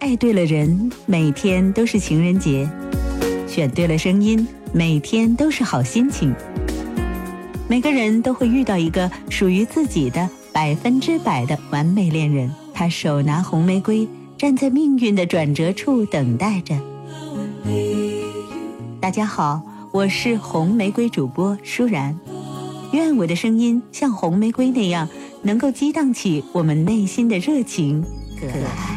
爱对了人，每天都是情人节。选对了声音，每天都是好心情。每个人都会遇到一个属于自己的百分之百的完美恋人。他手拿红玫瑰，站在命运的转折处，等待着。大家好，我是红玫瑰主播舒然。愿我的声音像红玫瑰那样，能够激荡起我们内心的热情可爱。